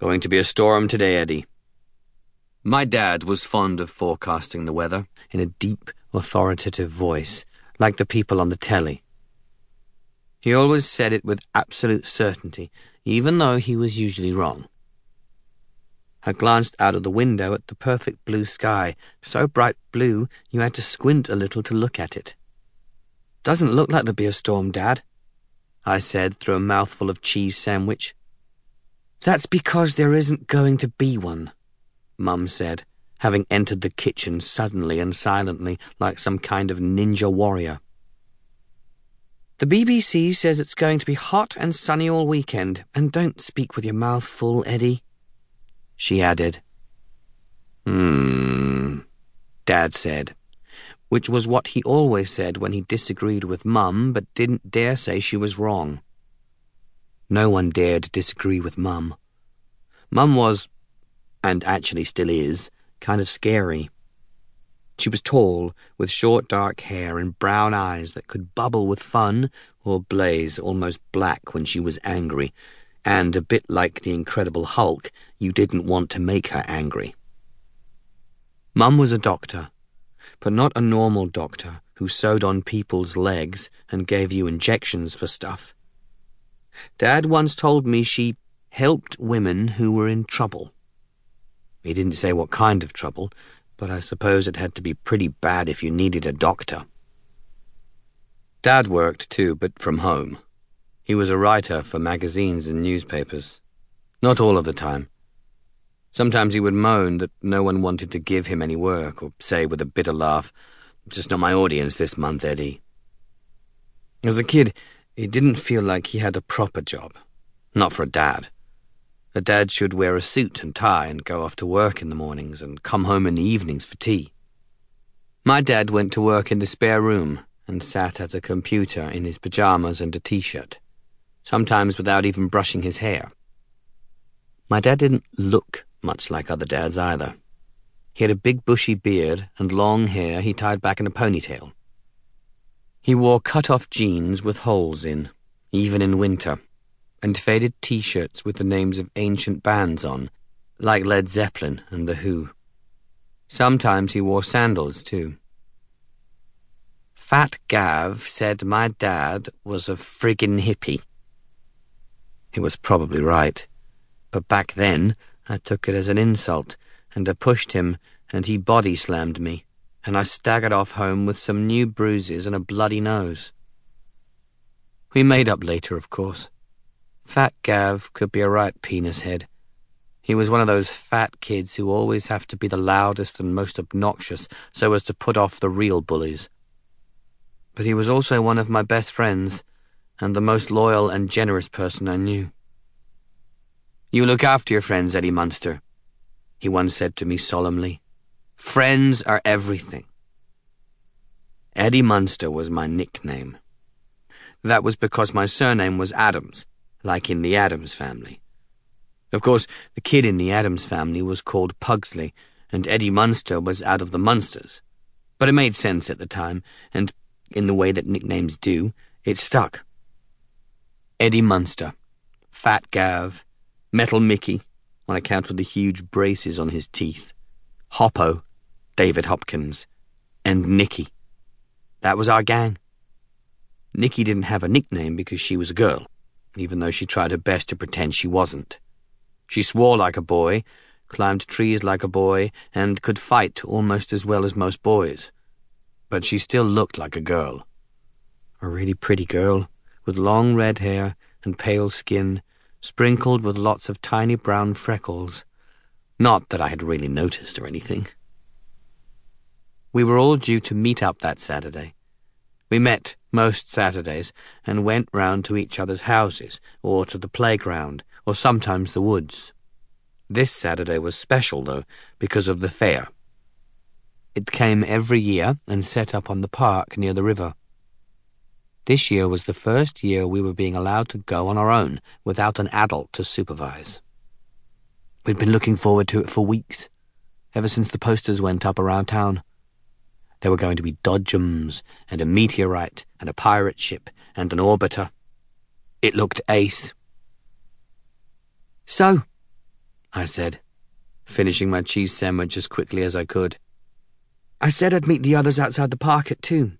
Going to be a storm today, Eddie. My dad was fond of forecasting the weather in a deep, authoritative voice, like the people on the telly. He always said it with absolute certainty, even though he was usually wrong. I glanced out of the window at the perfect blue sky, so bright blue you had to squint a little to look at it. Doesn't look like there'll be a storm, Dad, I said through a mouthful of cheese sandwich. That's because there isn't going to be one, Mum said, having entered the kitchen suddenly and silently like some kind of ninja warrior. The BBC says it's going to be hot and sunny all weekend, and don't speak with your mouth full, Eddie. She added. Hmm, Dad said which was what he always said when he disagreed with Mum but didn't dare say she was wrong. No one dared disagree with Mum. Mum was, and actually still is, kind of scary. She was tall, with short dark hair and brown eyes that could bubble with fun or blaze almost black when she was angry, and a bit like the Incredible Hulk, you didn't want to make her angry. Mum was a doctor but not a normal doctor who sewed on people's legs and gave you injections for stuff. Dad once told me she helped women who were in trouble. He didn't say what kind of trouble, but I suppose it had to be pretty bad if you needed a doctor. Dad worked too, but from home. He was a writer for magazines and newspapers. Not all of the time. Sometimes he would moan that no one wanted to give him any work, or say with a bitter laugh, Just not my audience this month, Eddie. As a kid, he didn't feel like he had a proper job. Not for a dad. A dad should wear a suit and tie and go off to work in the mornings and come home in the evenings for tea. My dad went to work in the spare room and sat at a computer in his pajamas and a t shirt, sometimes without even brushing his hair. My dad didn't look much like other dads either. He had a big bushy beard and long hair he tied back in a ponytail. He wore cut-off jeans with holes in, even in winter, and faded t-shirts with the names of ancient bands on, like Led Zeppelin and The Who. Sometimes he wore sandals, too. Fat Gav said my dad was a friggin' hippie. He was probably right, but back then, I took it as an insult, and I pushed him, and he body slammed me, and I staggered off home with some new bruises and a bloody nose. We made up later, of course. Fat Gav could be a right penis head. He was one of those fat kids who always have to be the loudest and most obnoxious so as to put off the real bullies. But he was also one of my best friends, and the most loyal and generous person I knew. You look after your friends, Eddie Munster, he once said to me solemnly. Friends are everything. Eddie Munster was my nickname. That was because my surname was Adams, like in the Addams family. Of course, the kid in the Addams family was called Pugsley, and Eddie Munster was out of the Munsters. But it made sense at the time, and in the way that nicknames do, it stuck. Eddie Munster, Fat Gav, Metal Mickey, on account of the huge braces on his teeth, Hoppo, David Hopkins, and Nicky. That was our gang. Nicky didn't have a nickname because she was a girl, even though she tried her best to pretend she wasn't. She swore like a boy, climbed trees like a boy, and could fight almost as well as most boys. But she still looked like a girl. A really pretty girl, with long red hair and pale skin sprinkled with lots of tiny brown freckles. Not that I had really noticed or anything. We were all due to meet up that Saturday. We met most Saturdays and went round to each other's houses, or to the playground, or sometimes the woods. This Saturday was special, though, because of the fair. It came every year and set up on the park near the river. This year was the first year we were being allowed to go on our own without an adult to supervise. We'd been looking forward to it for weeks, ever since the posters went up around town. There were going to be dodgems, and a meteorite, and a pirate ship, and an orbiter. It looked ace. So, I said, finishing my cheese sandwich as quickly as I could. I said I'd meet the others outside the park at two.